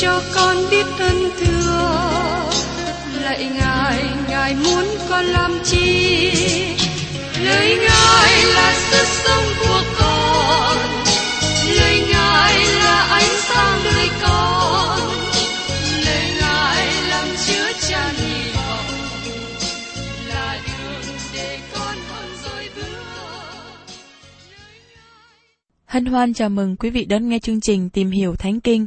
cho con biết ơn thương lạy ngài ngài muốn con làm chi? Lời ngài là sức sống của con. Lời ngài là ánh sáng đời con. Lời ngài làm chứa tràn hy vọng là đường để con hơn dõi bước. Hân hoan chào mừng quý vị đón nghe chương trình Tìm hiểu Thánh Kinh.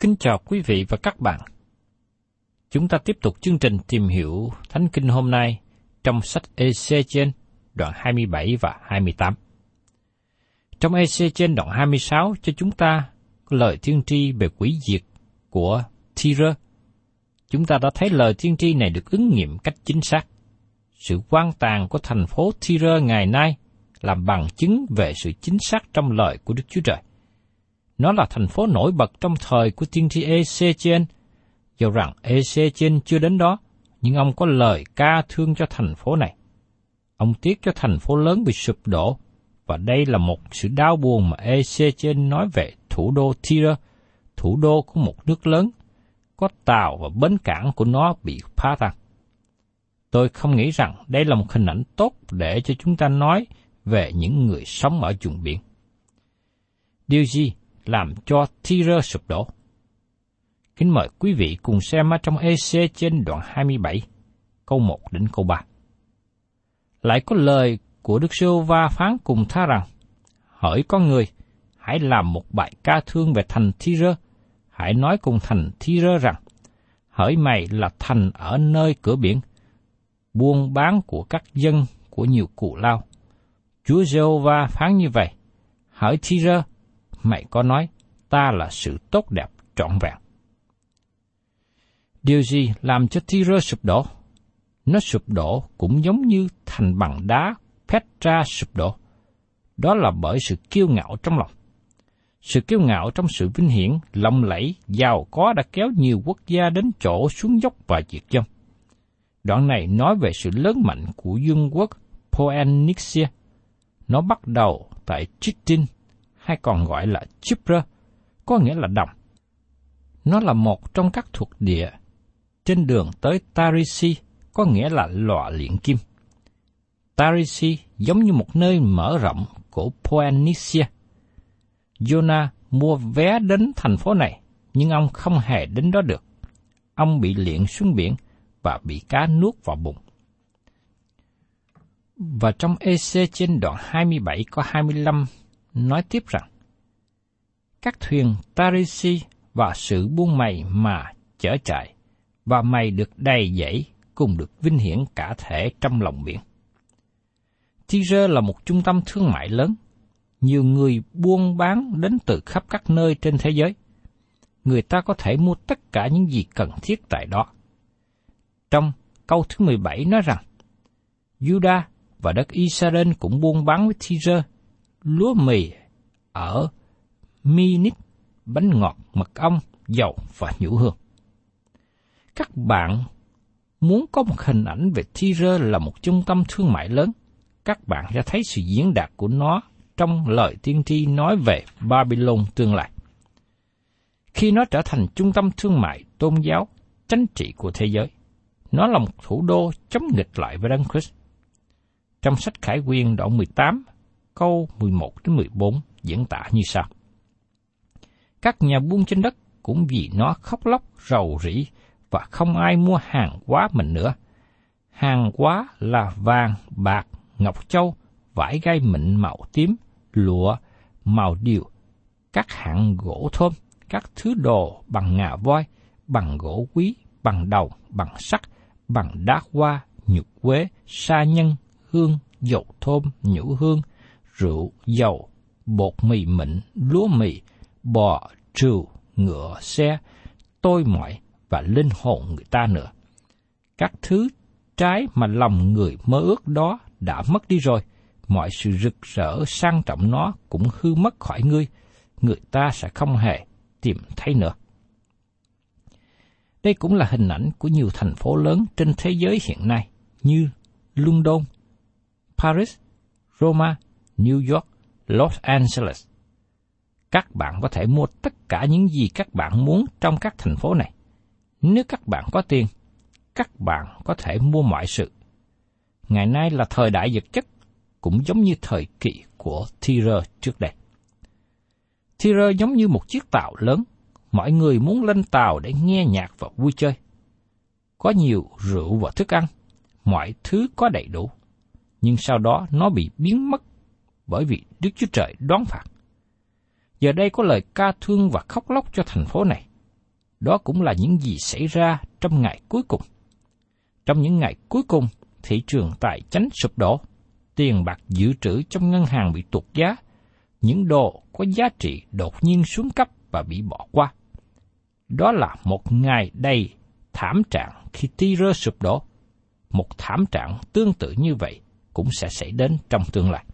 Kính chào quý vị và các bạn. Chúng ta tiếp tục chương trình tìm hiểu Thánh Kinh hôm nay trong sách EC trên đoạn 27 và 28. Trong EC trên đoạn 26 cho chúng ta lời tiên tri về quỷ diệt của Tyre. Chúng ta đã thấy lời tiên tri này được ứng nghiệm cách chính xác. Sự quan tàn của thành phố Tyre ngày nay làm bằng chứng về sự chính xác trong lời của Đức Chúa Trời. Nó là thành phố nổi bật trong thời của tiên tri Ezechiel. Dầu rằng Ezechiel chưa đến đó, nhưng ông có lời ca thương cho thành phố này. Ông tiếc cho thành phố lớn bị sụp đổ, và đây là một sự đau buồn mà Ezechiel nói về thủ đô Tyre, thủ đô của một nước lớn, có tàu và bến cảng của nó bị phá tan. Tôi không nghĩ rằng đây là một hình ảnh tốt để cho chúng ta nói về những người sống ở vùng biển. Điều gì làm cho Tyre sụp đổ? Kính mời quý vị cùng xem ở trong EC trên đoạn 27, câu 1 đến câu 3. Lại có lời của Đức Sô Va phán cùng tha rằng, Hỡi con người, hãy làm một bài ca thương về thành Tyre, hãy nói cùng thành Tyre rằng, Hỡi mày là thành ở nơi cửa biển, buôn bán của các dân của nhiều cụ lao, Chúa Giê-hô-va phán như vậy, hỡi Thi-rơ, mày có nói, ta là sự tốt đẹp trọn vẹn. Điều gì làm cho Tyre sụp đổ? Nó sụp đổ cũng giống như thành bằng đá Petra sụp đổ. Đó là bởi sự kiêu ngạo trong lòng. Sự kiêu ngạo trong sự vinh hiển, lộng lẫy, giàu có đã kéo nhiều quốc gia đến chỗ xuống dốc và diệt vong. Đoạn này nói về sự lớn mạnh của dương quốc Poenixia – nó bắt đầu tại Chitin, hay còn gọi là Chipra, có nghĩa là đồng. Nó là một trong các thuộc địa trên đường tới Tarisi, có nghĩa là lọ luyện kim. Tarisi giống như một nơi mở rộng của Phoenicia. Jonah mua vé đến thành phố này, nhưng ông không hề đến đó được. Ông bị liệng xuống biển và bị cá nuốt vào bụng. Và trong EC trên đoạn 27 có 25 nói tiếp rằng, Các thuyền Tarisi và sự buôn mày mà chở chạy, và mày được đầy dẫy cùng được vinh hiển cả thể trong lòng biển. Tyre là một trung tâm thương mại lớn, nhiều người buôn bán đến từ khắp các nơi trên thế giới. Người ta có thể mua tất cả những gì cần thiết tại đó. Trong câu thứ 17 nói rằng, Judah và đất Israel cũng buôn bán với Tyre, lúa mì ở Minit, bánh ngọt, mật ong, dầu và nhũ hương. Các bạn muốn có một hình ảnh về Tyre là một trung tâm thương mại lớn, các bạn sẽ thấy sự diễn đạt của nó trong lời tiên tri nói về Babylon tương lai. Khi nó trở thành trung tâm thương mại, tôn giáo, chính trị của thế giới, nó là một thủ đô chống nghịch lại với Đấng Christ. Trong sách Khải Quyên đoạn 18, câu 11 đến 14 diễn tả như sau. Các nhà buôn trên đất cũng vì nó khóc lóc rầu rĩ và không ai mua hàng quá mình nữa. Hàng quá là vàng, bạc, ngọc châu, vải gai mịn màu tím, lụa, màu điều, các hạng gỗ thơm, các thứ đồ bằng ngà voi, bằng gỗ quý, bằng đầu, bằng sắt, bằng đá hoa, nhục quế, sa nhân, hương, dầu thơm, nhũ hương, rượu, dầu, bột mì mịn, lúa mì, bò, trừu, ngựa, xe, tôi mọi và linh hồn người ta nữa. Các thứ trái mà lòng người mơ ước đó đã mất đi rồi, mọi sự rực rỡ sang trọng nó cũng hư mất khỏi ngươi, người ta sẽ không hề tìm thấy nữa. Đây cũng là hình ảnh của nhiều thành phố lớn trên thế giới hiện nay như London, Paris, Roma, New York, Los Angeles. Các bạn có thể mua tất cả những gì các bạn muốn trong các thành phố này. Nếu các bạn có tiền, các bạn có thể mua mọi sự. Ngày nay là thời đại vật chất, cũng giống như thời kỳ của Tyre trước đây. Tyre giống như một chiếc tàu lớn, mọi người muốn lên tàu để nghe nhạc và vui chơi. Có nhiều rượu và thức ăn, mọi thứ có đầy đủ. Nhưng sau đó nó bị biến mất bởi vì Đức Chúa Trời đón phạt. Giờ đây có lời ca thương và khóc lóc cho thành phố này. Đó cũng là những gì xảy ra trong ngày cuối cùng. Trong những ngày cuối cùng, thị trường tài chánh sụp đổ, tiền bạc dự trữ trong ngân hàng bị tụt giá, những đồ có giá trị đột nhiên xuống cấp và bị bỏ qua. Đó là một ngày đầy thảm trạng khi ti rơ sụp đổ. Một thảm trạng tương tự như vậy cũng sẽ xảy đến trong tương lai.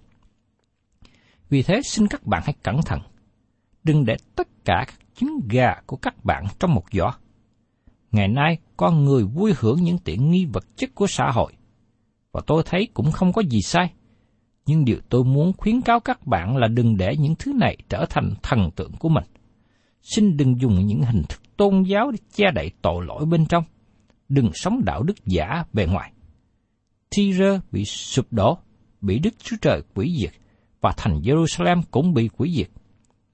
Vì thế xin các bạn hãy cẩn thận. Đừng để tất cả các trứng gà của các bạn trong một giỏ. Ngày nay, con người vui hưởng những tiện nghi vật chất của xã hội. Và tôi thấy cũng không có gì sai. Nhưng điều tôi muốn khuyến cáo các bạn là đừng để những thứ này trở thành thần tượng của mình. Xin đừng dùng những hình thức tôn giáo để che đậy tội lỗi bên trong. Đừng sống đạo đức giả bề ngoài. Tyre bị sụp đổ, bị Đức Chúa Trời quỷ diệt, và thành Jerusalem cũng bị quỷ diệt.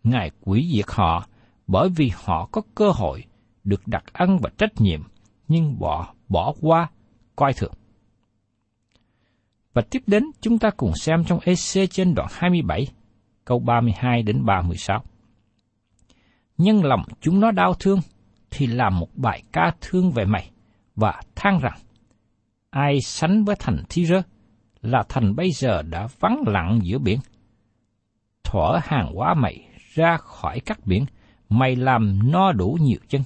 Ngài quỷ diệt họ bởi vì họ có cơ hội được đặt ân và trách nhiệm, nhưng bỏ bỏ qua, coi thường. Và tiếp đến chúng ta cùng xem trong EC trên đoạn 27, câu 32 đến 36. Nhân lòng chúng nó đau thương, thì làm một bài ca thương về mày, và than rằng, ai sánh với thành thi rơ, là thành bây giờ đã vắng lặng giữa biển. Thỏa hàng hóa mày ra khỏi các biển, mày làm no đủ nhiều chân.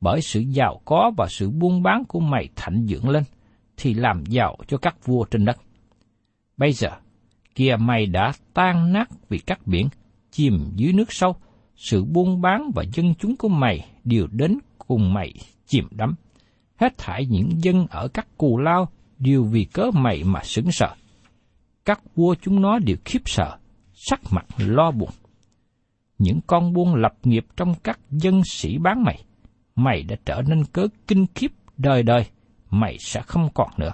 Bởi sự giàu có và sự buôn bán của mày thạnh dưỡng lên, thì làm giàu cho các vua trên đất. Bây giờ, kia mày đã tan nát vì các biển, chìm dưới nước sâu, sự buôn bán và dân chúng của mày đều đến cùng mày chìm đắm. Hết thảy những dân ở các cù lao đều vì cớ mày mà sững sợ. Các vua chúng nó đều khiếp sợ, sắc mặt lo buồn. Những con buôn lập nghiệp trong các dân sĩ bán mày, mày đã trở nên cớ kinh khiếp đời đời, mày sẽ không còn nữa.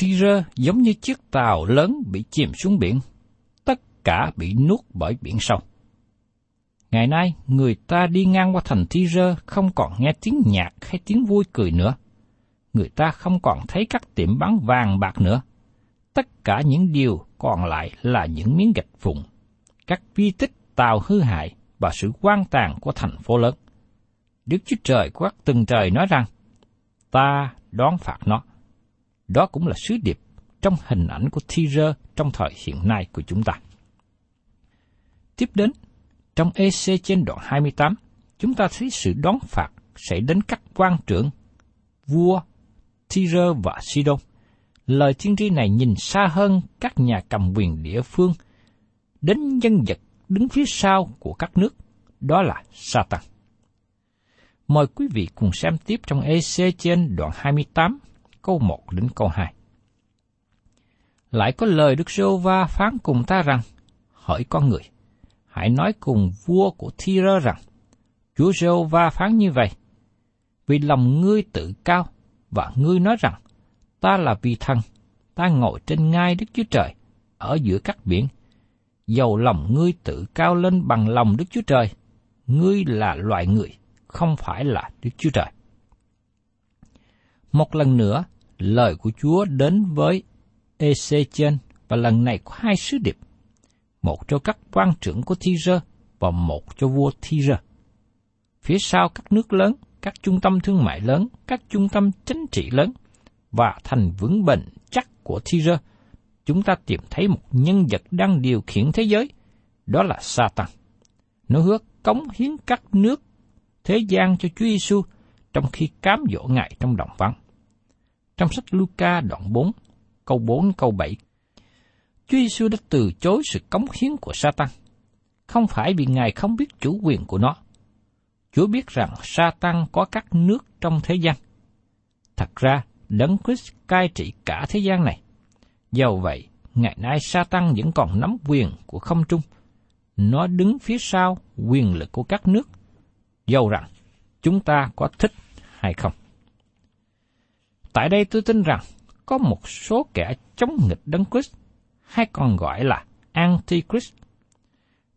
Tyre giống như chiếc tàu lớn bị chìm xuống biển, tất cả bị nuốt bởi biển sâu. Ngày nay, người ta đi ngang qua thành Tyre không còn nghe tiếng nhạc hay tiếng vui cười nữa. Người ta không còn thấy các tiệm bán vàng bạc nữa. Tất cả những điều còn lại là những miếng gạch vụn, các vi tích tàu hư hại và sự quan tàn của thành phố lớn. Đức Chúa Trời của các từng trời nói rằng, ta đón phạt nó. Đó cũng là sứ điệp trong hình ảnh của Thi-rơ trong thời hiện nay của chúng ta. Tiếp đến, trong EC trên đoạn 28, chúng ta thấy sự đón phạt sẽ đến các quan trưởng, vua, Thi-rơ và Sidon. Lời tiên tri này nhìn xa hơn các nhà cầm quyền địa phương, đến nhân vật đứng phía sau của các nước, đó là Satan. Mời quý vị cùng xem tiếp trong EC trên đoạn 28, câu 1 đến câu 2. Lại có lời Đức Sô Va phán cùng ta rằng, hỏi con người, hãy nói cùng vua của thi rơ rằng, Chúa giê va phán như vậy, vì lòng ngươi tự cao, và ngươi nói rằng, ta là vị thần, ta ngồi trên ngai Đức Chúa Trời, ở giữa các biển. Dầu lòng ngươi tự cao lên bằng lòng Đức Chúa Trời, ngươi là loại người, không phải là Đức Chúa Trời. Một lần nữa, lời của Chúa đến với Ezechen và lần này có hai sứ điệp, một cho các quan trưởng của Thi-rơ và một cho vua Thi-rơ. Phía sau các nước lớn, các trung tâm thương mại lớn, các trung tâm chính trị lớn và thành vững bền chắc của Thi-rơ, chúng ta tìm thấy một nhân vật đang điều khiển thế giới, đó là Satan. Nó hứa cống hiến các nước thế gian cho Chúa Giêsu trong khi cám dỗ Ngài trong đồng vắng. Trong sách Luca đoạn 4, câu 4 câu 7, Chúa Giêsu đã từ chối sự cống hiến của Satan, không phải vì Ngài không biết chủ quyền của nó. Chúa biết rằng Satan có các nước trong thế gian. Thật ra, Đấng Christ cai trị cả thế gian này. Dầu vậy, ngày nay Satan vẫn còn nắm quyền của không trung. Nó đứng phía sau quyền lực của các nước, dầu rằng chúng ta có thích hay không. Tại đây tôi tin rằng có một số kẻ chống nghịch Đấng Christ, hay còn gọi là Antichrist.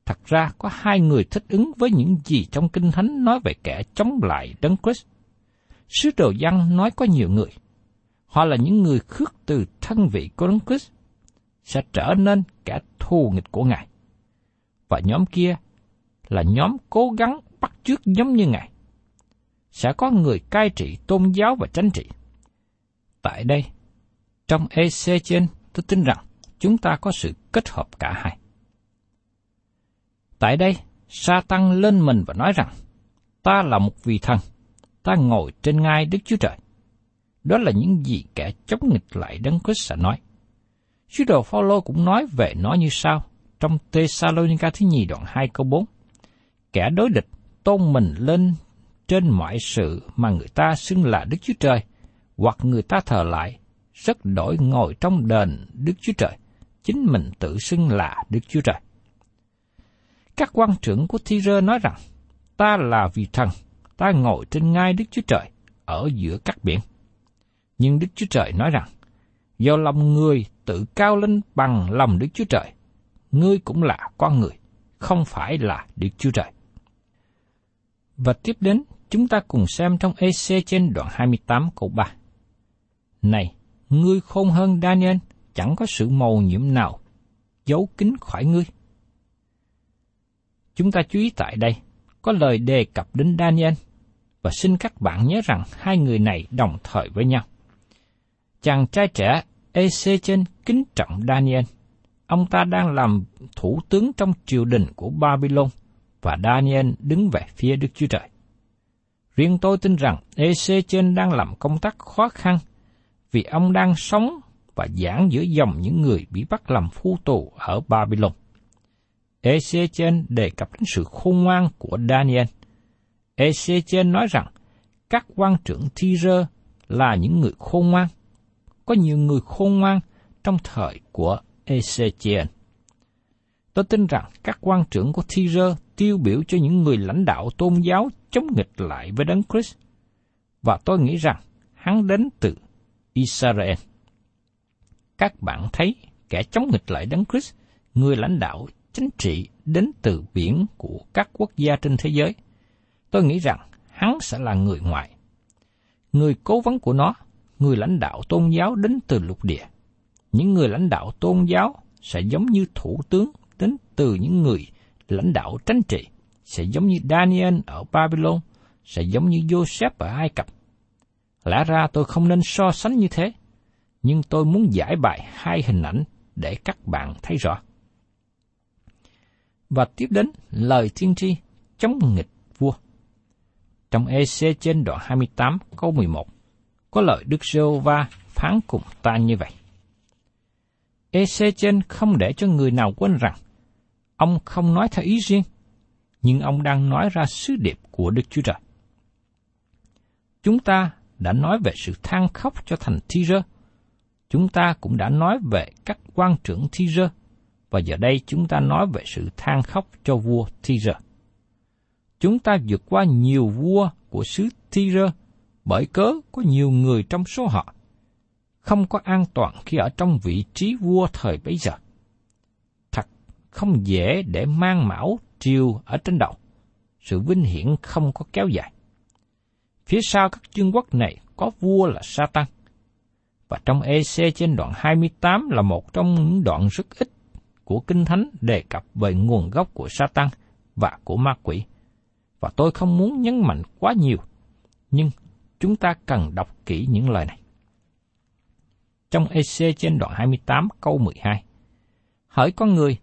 Thật ra có hai người thích ứng với những gì trong Kinh Thánh nói về kẻ chống lại Đấng Christ. Sứ đồ văn nói có nhiều người. Họ là những người khước từ thân vị của Đấng Christ, sẽ trở nên kẻ thù nghịch của Ngài. Và nhóm kia là nhóm cố gắng bắt chước giống như Ngài. Sẽ có người cai trị tôn giáo và chính trị. Tại đây, trong EC trên, tôi tin rằng chúng ta có sự kết hợp cả hai. Tại đây, sa tăng lên mình và nói rằng, ta là một vị thần, ta ngồi trên ngai Đức Chúa Trời. Đó là những gì kẻ chống nghịch lại Đấng Christ sẽ nói. Sứ đồ Phaolô cũng nói về nó như sau trong Thessalonica thứ nhì đoạn 2 câu 4. Kẻ đối địch tôn mình lên trên mọi sự mà người ta xưng là Đức Chúa Trời, hoặc người ta thờ lại, rất đổi ngồi trong đền Đức Chúa Trời, chính mình tự xưng là Đức Chúa Trời. Các quan trưởng của Thi-rơ nói rằng, ta là vị thần, ta ngồi trên ngai Đức Chúa Trời, ở giữa các biển. Nhưng Đức Chúa Trời nói rằng, do lòng người tự cao lên bằng lòng Đức Chúa Trời, ngươi cũng là con người, không phải là Đức Chúa Trời. Và tiếp đến, chúng ta cùng xem trong EC trên đoạn 28 câu 3. Này, ngươi khôn hơn Daniel, chẳng có sự màu nhiễm nào giấu kín khỏi ngươi. Chúng ta chú ý tại đây, có lời đề cập đến Daniel, và xin các bạn nhớ rằng hai người này đồng thời với nhau. Chàng trai trẻ Ezechen kính trọng Daniel. Ông ta đang làm thủ tướng trong triều đình của Babylon, và Daniel đứng về phía Đức Chúa Trời. Riêng tôi tin rằng Ezechen đang làm công tác khó khăn vì ông đang sống và giảng giữa dòng những người bị bắt làm phu tù ở Babylon. Ezechen đề cập đến sự khôn ngoan của Daniel. Ezechen nói rằng các quan trưởng thi rơ là những người khôn ngoan. Có nhiều người khôn ngoan trong thời của Ezechiel. Tôi tin rằng các quan trưởng của thi rơ tiêu biểu cho những người lãnh đạo tôn giáo chống nghịch lại với Đấng Christ. Và tôi nghĩ rằng hắn đến từ Israel. Các bạn thấy kẻ chống nghịch lại Đấng Christ, người lãnh đạo chính trị đến từ biển của các quốc gia trên thế giới. Tôi nghĩ rằng hắn sẽ là người ngoại. Người cố vấn của nó, người lãnh đạo tôn giáo đến từ lục địa. Những người lãnh đạo tôn giáo sẽ giống như thủ tướng đến từ những người lãnh đạo chính trị, sẽ giống như Daniel ở Babylon, sẽ giống như Joseph ở Ai Cập. Lẽ ra tôi không nên so sánh như thế, nhưng tôi muốn giải bài hai hình ảnh để các bạn thấy rõ. Và tiếp đến lời tiên tri chống nghịch vua. Trong EC trên đoạn 28 câu 11, có lời Đức giê va phán cùng ta như vậy. EC trên không để cho người nào quên rằng, ông không nói theo ý riêng, nhưng ông đang nói ra sứ điệp của Đức Chúa Trời. Chúng ta đã nói về sự than khóc cho thành thi rơ. Chúng ta cũng đã nói về các quan trưởng thi rơ, và giờ đây chúng ta nói về sự than khóc cho vua thi rơ. Chúng ta vượt qua nhiều vua của xứ thi rơ, bởi cớ có nhiều người trong số họ không có an toàn khi ở trong vị trí vua thời bấy giờ. Thật không dễ để mang mão triều ở trên đầu. Sự vinh hiển không có kéo dài. Phía sau các chương quốc này có vua là Satan. Và trong EC trên đoạn 28 là một trong những đoạn rất ít của Kinh Thánh đề cập về nguồn gốc của Satan và của ma quỷ. Và tôi không muốn nhấn mạnh quá nhiều, nhưng chúng ta cần đọc kỹ những lời này. Trong EC trên đoạn 28 câu 12 Hỡi con người,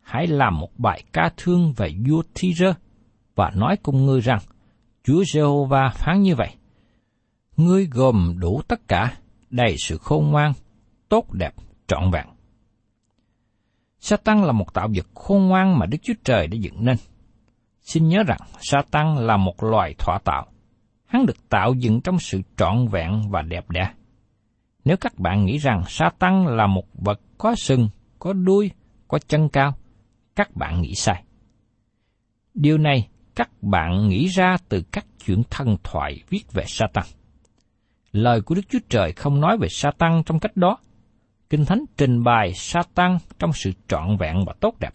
hãy làm một bài ca thương về vua thi và nói cùng ngươi rằng, Chúa Giê-hô-va phán như vậy. Ngươi gồm đủ tất cả, đầy sự khôn ngoan, tốt đẹp, trọn vẹn. Satan là một tạo vật khôn ngoan mà Đức Chúa Trời đã dựng nên. Xin nhớ rằng Satan là một loài thỏa tạo. Hắn được tạo dựng trong sự trọn vẹn và đẹp đẽ. Nếu các bạn nghĩ rằng Sa-tăng là một vật có sừng, có đuôi, có chân cao, các bạn nghĩ sai. Điều này các bạn nghĩ ra từ các chuyện thần thoại viết về Satan. Lời của Đức Chúa Trời không nói về Satan trong cách đó. Kinh Thánh trình bày Satan trong sự trọn vẹn và tốt đẹp.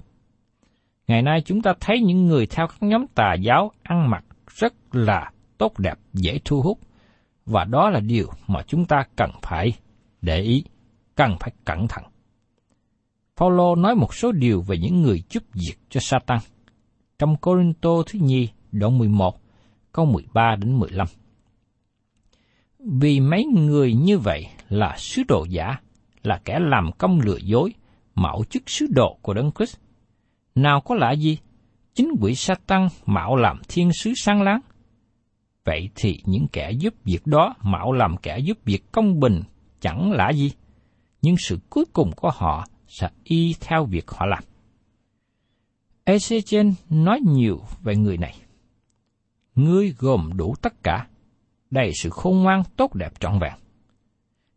Ngày nay chúng ta thấy những người theo các nhóm tà giáo ăn mặc rất là tốt đẹp, dễ thu hút, và đó là điều mà chúng ta cần phải để ý, cần phải cẩn thận. Paulo nói một số điều về những người giúp việc cho Satan trong Corinto thứ nhì đoạn 11 câu 13 đến 15. Vì mấy người như vậy là sứ đồ giả, là kẻ làm công lừa dối, mạo chức sứ đồ của Đấng Christ. Nào có lạ gì? Chính quỷ Satan mạo làm thiên sứ sáng láng. Vậy thì những kẻ giúp việc đó mạo làm kẻ giúp việc công bình chẳng lạ gì, nhưng sự cuối cùng của họ sẽ y theo việc họ làm. Ezechen nói nhiều về người này. Ngươi gồm đủ tất cả, đầy sự khôn ngoan tốt đẹp trọn vẹn.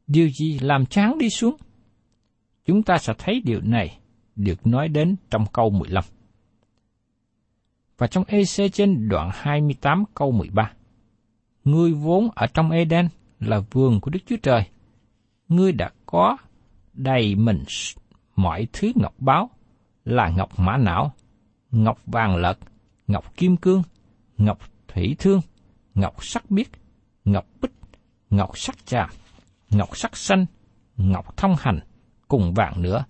Điều gì làm chán đi xuống? Chúng ta sẽ thấy điều này được nói đến trong câu 15. Và trong EC trên đoạn 28 câu 13. Ngươi vốn ở trong Eden là vườn của Đức Chúa Trời. Ngươi đã có đầy mình mọi thứ ngọc báo là ngọc mã não, ngọc vàng lợt, ngọc kim cương, ngọc thủy thương, ngọc sắc biếc, ngọc bích, ngọc sắc trà, ngọc sắc xanh, ngọc thông hành, cùng vàng nữa.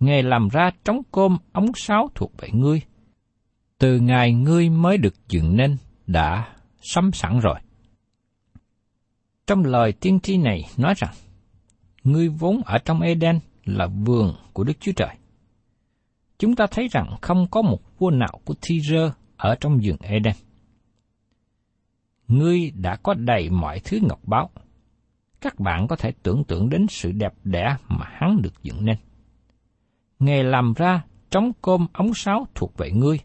ngài làm ra trống cơm ống sáo thuộc về ngươi. Từ ngày ngươi mới được dựng nên, đã sắm sẵn rồi. Trong lời tiên tri này nói rằng, ngươi vốn ở trong Eden là vườn của Đức Chúa Trời. Chúng ta thấy rằng không có một vua nào của Thi-rơ ở trong vườn Eden. Ngươi đã có đầy mọi thứ ngọc báo. Các bạn có thể tưởng tượng đến sự đẹp đẽ mà hắn được dựng nên. ngài làm ra trống côm ống sáo thuộc về ngươi,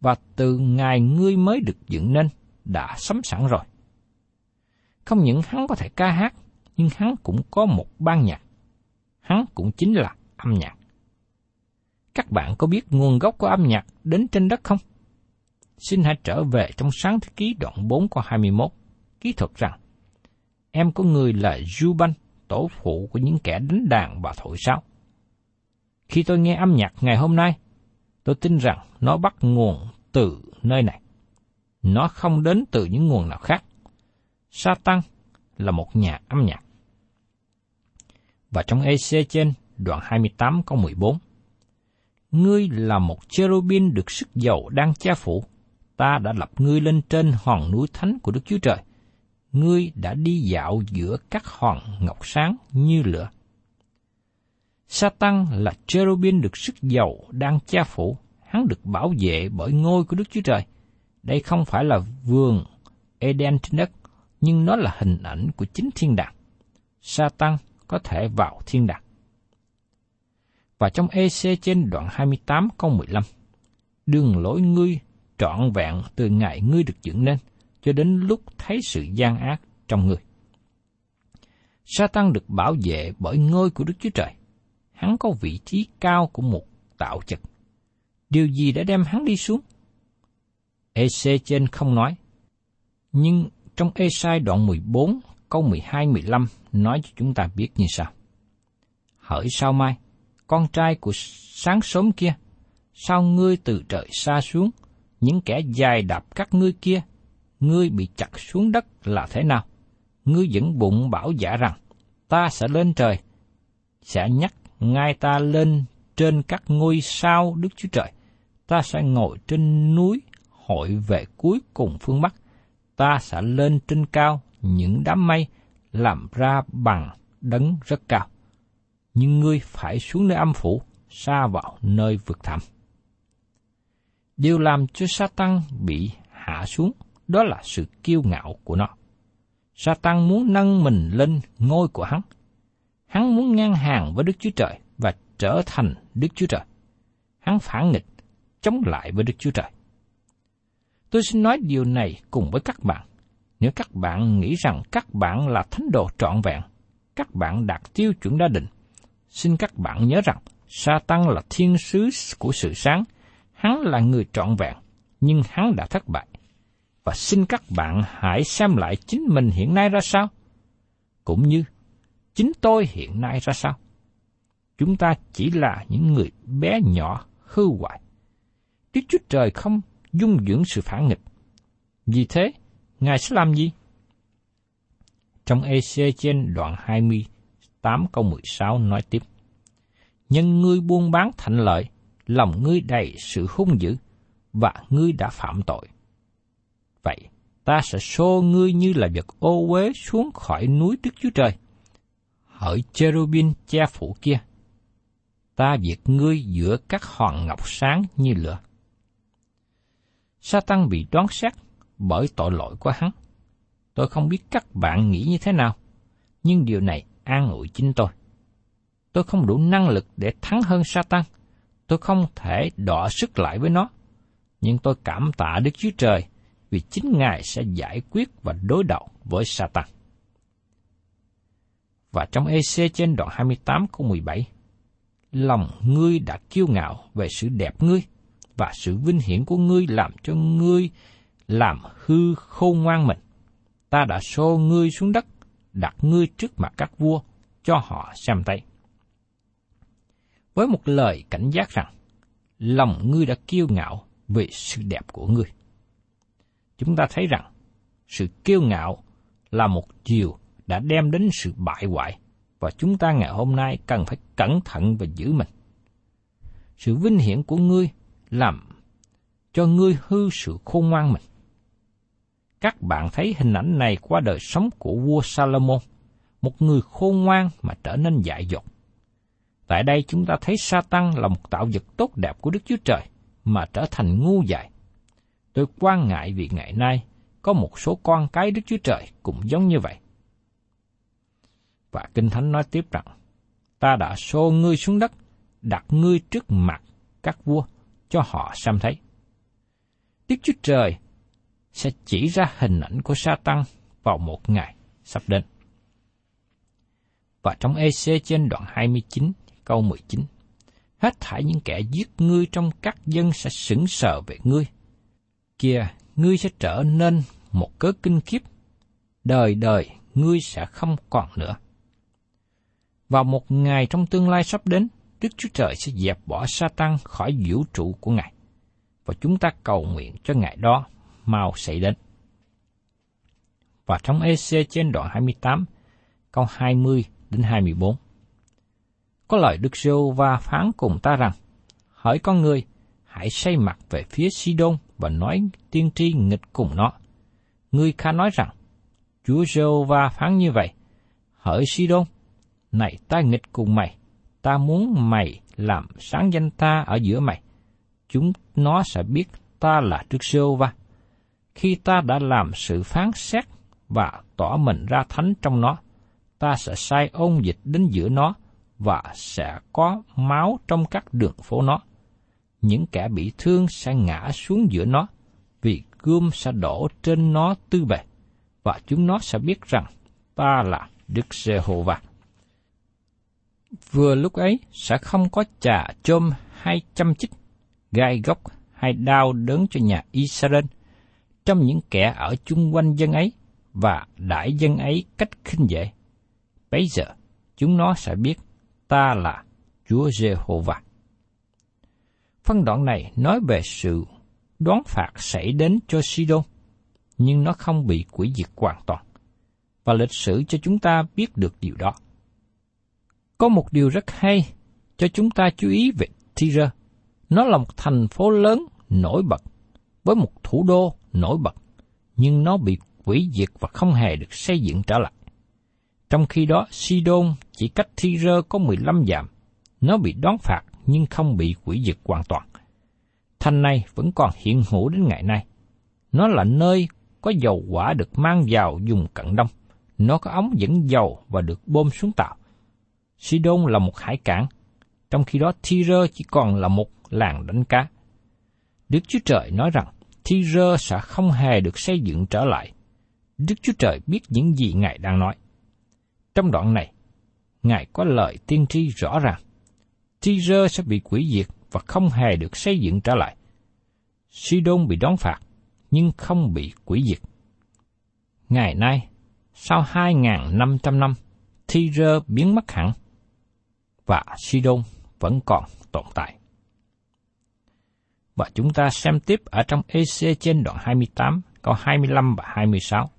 và từ ngày ngươi mới được dựng nên đã sắm sẵn rồi. Không những hắn có thể ca hát, nhưng hắn cũng có một ban nhạc hắn cũng chính là âm nhạc. Các bạn có biết nguồn gốc của âm nhạc đến trên đất không? Xin hãy trở về trong sáng thế ký đoạn 4 câu 21, ký thuật rằng, em có người là Juban, tổ phụ của những kẻ đánh đàn và thổi sáo. Khi tôi nghe âm nhạc ngày hôm nay, tôi tin rằng nó bắt nguồn từ nơi này. Nó không đến từ những nguồn nào khác. Satan là một nhà âm nhạc và trong EC trên đoạn 28 câu 14. Ngươi là một cherubin được sức dầu đang che phủ, ta đã lập ngươi lên trên hòn núi thánh của Đức Chúa Trời. Ngươi đã đi dạo giữa các hòn ngọc sáng như lửa. Satan là cherubin được sức dầu đang che phủ, hắn được bảo vệ bởi ngôi của Đức Chúa Trời. Đây không phải là vườn Eden trên đất, nhưng nó là hình ảnh của chính thiên đàng. Satan có thể vào thiên đàng. Và trong EC trên đoạn 28 câu 15, đường lối ngươi trọn vẹn từ ngày ngươi được dựng nên cho đến lúc thấy sự gian ác trong ngươi. Satan được bảo vệ bởi ngôi của Đức Chúa Trời. Hắn có vị trí cao của một tạo vật. Điều gì đã đem hắn đi xuống? EC trên không nói. Nhưng trong Esai đoạn 14 câu 12-15 nói cho chúng ta biết như sau. Hỡi sao mai, con trai của sáng sớm kia, sao ngươi từ trời xa xuống, những kẻ dài đạp các ngươi kia, ngươi bị chặt xuống đất là thế nào? ngươi vẫn bụng bảo giả rằng, ta sẽ lên trời, sẽ nhắc ngay ta lên trên các ngôi sao Đức Chúa Trời. Ta sẽ ngồi trên núi hội về cuối cùng phương Bắc. Ta sẽ lên trên cao những đám mây làm ra bằng đấng rất cao. Nhưng ngươi phải xuống nơi âm phủ, xa vào nơi vực thẳm. Điều làm cho Satan bị hạ xuống đó là sự kiêu ngạo của nó. Satan muốn nâng mình lên ngôi của hắn. Hắn muốn ngang hàng với Đức Chúa Trời và trở thành Đức Chúa Trời. Hắn phản nghịch, chống lại với Đức Chúa Trời. Tôi xin nói điều này cùng với các bạn. Nếu các bạn nghĩ rằng các bạn là thánh đồ trọn vẹn, các bạn đạt tiêu chuẩn đã định, xin các bạn nhớ rằng Satan là thiên sứ của sự sáng, hắn là người trọn vẹn, nhưng hắn đã thất bại. Và xin các bạn hãy xem lại chính mình hiện nay ra sao, cũng như chính tôi hiện nay ra sao. Chúng ta chỉ là những người bé nhỏ, hư hoại. Đức Chúa Trời không dung dưỡng sự phản nghịch. Vì thế, Ngài sẽ làm gì? Trong EC trên đoạn 28 câu 16 nói tiếp. Nhân ngươi buôn bán thành lợi, lòng ngươi đầy sự hung dữ, và ngươi đã phạm tội. Vậy, ta sẽ xô ngươi như là vật ô uế xuống khỏi núi Đức Chúa Trời. Hỡi cherubin che phủ kia, ta diệt ngươi giữa các hòn ngọc sáng như lửa. Satan bị đoán xét bởi tội lỗi của hắn. Tôi không biết các bạn nghĩ như thế nào, nhưng điều này an ủi chính tôi. Tôi không đủ năng lực để thắng hơn Satan. Tôi không thể đọ sức lại với nó. Nhưng tôi cảm tạ Đức Chúa Trời vì chính Ngài sẽ giải quyết và đối đầu với Satan. Và trong EC trên đoạn 28 câu 17, lòng ngươi đã kiêu ngạo về sự đẹp ngươi, và sự vinh hiển của ngươi làm cho ngươi làm hư khôn ngoan mình. Ta đã xô ngươi xuống đất, đặt ngươi trước mặt các vua, cho họ xem tay. Với một lời cảnh giác rằng, lòng ngươi đã kiêu ngạo về sự đẹp của ngươi. Chúng ta thấy rằng, sự kiêu ngạo là một chiều đã đem đến sự bại hoại, và chúng ta ngày hôm nay cần phải cẩn thận và giữ mình. Sự vinh hiển của ngươi làm cho ngươi hư sự khôn ngoan mình. Các bạn thấy hình ảnh này qua đời sống của vua Salomon, một người khôn ngoan mà trở nên dại dột. Tại đây chúng ta thấy Satan là một tạo vật tốt đẹp của Đức Chúa Trời mà trở thành ngu dại. Tôi quan ngại vì ngày nay có một số con cái Đức Chúa Trời cũng giống như vậy. Và Kinh Thánh nói tiếp rằng, ta đã xô ngươi xuống đất, đặt ngươi trước mặt các vua, cho họ xem thấy. Đức Chúa Trời sẽ chỉ ra hình ảnh của sa tăng vào một ngày sắp đến. Và trong EC trên đoạn 29 câu 19, hết thảy những kẻ giết ngươi trong các dân sẽ sững sờ về ngươi. Kìa, ngươi sẽ trở nên một cớ kinh khiếp, đời đời ngươi sẽ không còn nữa. Vào một ngày trong tương lai sắp đến, Đức Chúa Trời sẽ dẹp bỏ Satan khỏi vũ trụ của Ngài. Và chúng ta cầu nguyện cho ngài đó mau xảy đến. Và trong EC trên đoạn 28, câu 20 đến 24. Có lời Đức giê va phán cùng ta rằng, Hỡi con người, hãy xây mặt về phía Sidon và nói tiên tri nghịch cùng nó. Ngươi khá nói rằng, Chúa giê va phán như vậy, Hỡi Sidon, này ta nghịch cùng mày, ta muốn mày làm sáng danh ta ở giữa mày. Chúng nó sẽ biết ta là Đức giê va Khi ta đã làm sự phán xét và tỏ mình ra thánh trong nó, ta sẽ sai ôn dịch đến giữa nó và sẽ có máu trong các đường phố nó. Những kẻ bị thương sẽ ngã xuống giữa nó, vì gươm sẽ đổ trên nó tư bề, và chúng nó sẽ biết rằng ta là Đức Giê-hô-va. Vừa lúc ấy sẽ không có trà chôm hay chăm chích, gai góc hay đau đớn cho nhà Israel trong những kẻ ở chung quanh dân ấy và đại dân ấy cách khinh dễ. Bây giờ, chúng nó sẽ biết ta là Chúa Giê-hô-va. Phân đoạn này nói về sự đoán phạt xảy đến cho Sidon, nhưng nó không bị quỷ diệt hoàn toàn. và lịch sử cho chúng ta biết được điều đó. Có một điều rất hay cho chúng ta chú ý về Tyre. Nó là một thành phố lớn nổi bật với một thủ đô nổi bật, nhưng nó bị hủy diệt và không hề được xây dựng trở lại. Trong khi đó, Sidon chỉ cách Tyre có 15 dặm. Nó bị đón phạt nhưng không bị hủy diệt hoàn toàn. Thành này vẫn còn hiện hữu đến ngày nay. Nó là nơi có dầu quả được mang vào dùng cận đông. Nó có ống dẫn dầu và được bơm xuống tàu. Sidon là một hải cảng, trong khi đó Tyre chỉ còn là một làng đánh cá. Đức Chúa Trời nói rằng Tyre sẽ không hề được xây dựng trở lại. Đức Chúa Trời biết những gì Ngài đang nói. Trong đoạn này, Ngài có lời tiên tri rõ ràng. Tyre sẽ bị quỷ diệt và không hề được xây dựng trở lại. Sidon bị đón phạt, nhưng không bị quỷ diệt. Ngày nay, sau 2.500 năm, Tyre biến mất hẳn, và Sidon vẫn còn tồn tại. Và chúng ta xem tiếp ở trong EC trên đoạn 28, câu 25 và 26.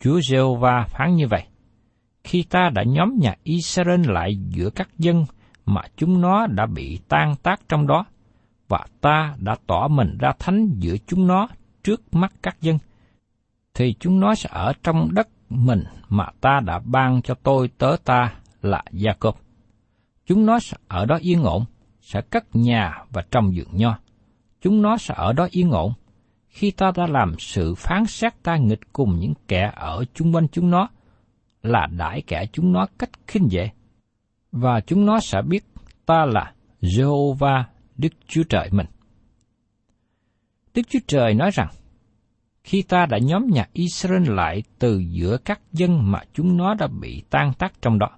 Chúa giê va phán như vậy. Khi ta đã nhóm nhà Israel lại giữa các dân mà chúng nó đã bị tan tác trong đó, và ta đã tỏ mình ra thánh giữa chúng nó trước mắt các dân, thì chúng nó sẽ ở trong đất mình mà ta đã ban cho tôi tớ ta là Jacob. Chúng nó sẽ ở đó yên ổn, sẽ cất nhà và trồng vườn nho. Chúng nó sẽ ở đó yên ổn. Khi ta đã làm sự phán xét ta nghịch cùng những kẻ ở chung quanh chúng nó, là đãi kẻ chúng nó cách khinh dễ. Và chúng nó sẽ biết ta là Jehovah Đức Chúa Trời mình. Đức Chúa Trời nói rằng, khi ta đã nhóm nhà Israel lại từ giữa các dân mà chúng nó đã bị tan tác trong đó,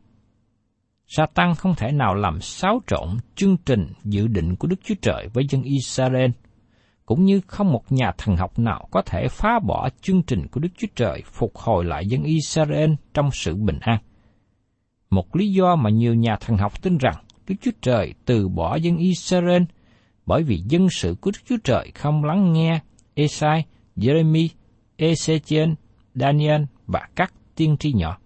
Satan không thể nào làm xáo trộn chương trình dự định của Đức Chúa Trời với dân Israel, cũng như không một nhà thần học nào có thể phá bỏ chương trình của Đức Chúa Trời phục hồi lại dân Israel trong sự bình an. Một lý do mà nhiều nhà thần học tin rằng Đức Chúa Trời từ bỏ dân Israel bởi vì dân sự của Đức Chúa Trời không lắng nghe Esai, Jeremy, Ezechiel, Daniel và các tiên tri nhỏ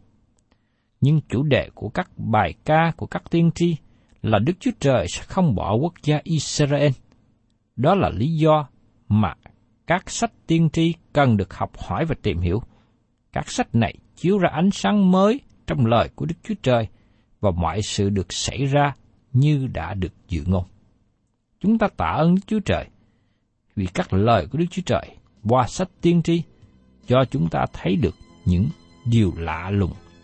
nhưng chủ đề của các bài ca của các tiên tri là Đức Chúa Trời sẽ không bỏ quốc gia Israel. Đó là lý do mà các sách tiên tri cần được học hỏi và tìm hiểu. Các sách này chiếu ra ánh sáng mới trong lời của Đức Chúa Trời và mọi sự được xảy ra như đã được dự ngôn. Chúng ta tạ ơn Đức Chúa Trời vì các lời của Đức Chúa Trời qua sách tiên tri cho chúng ta thấy được những điều lạ lùng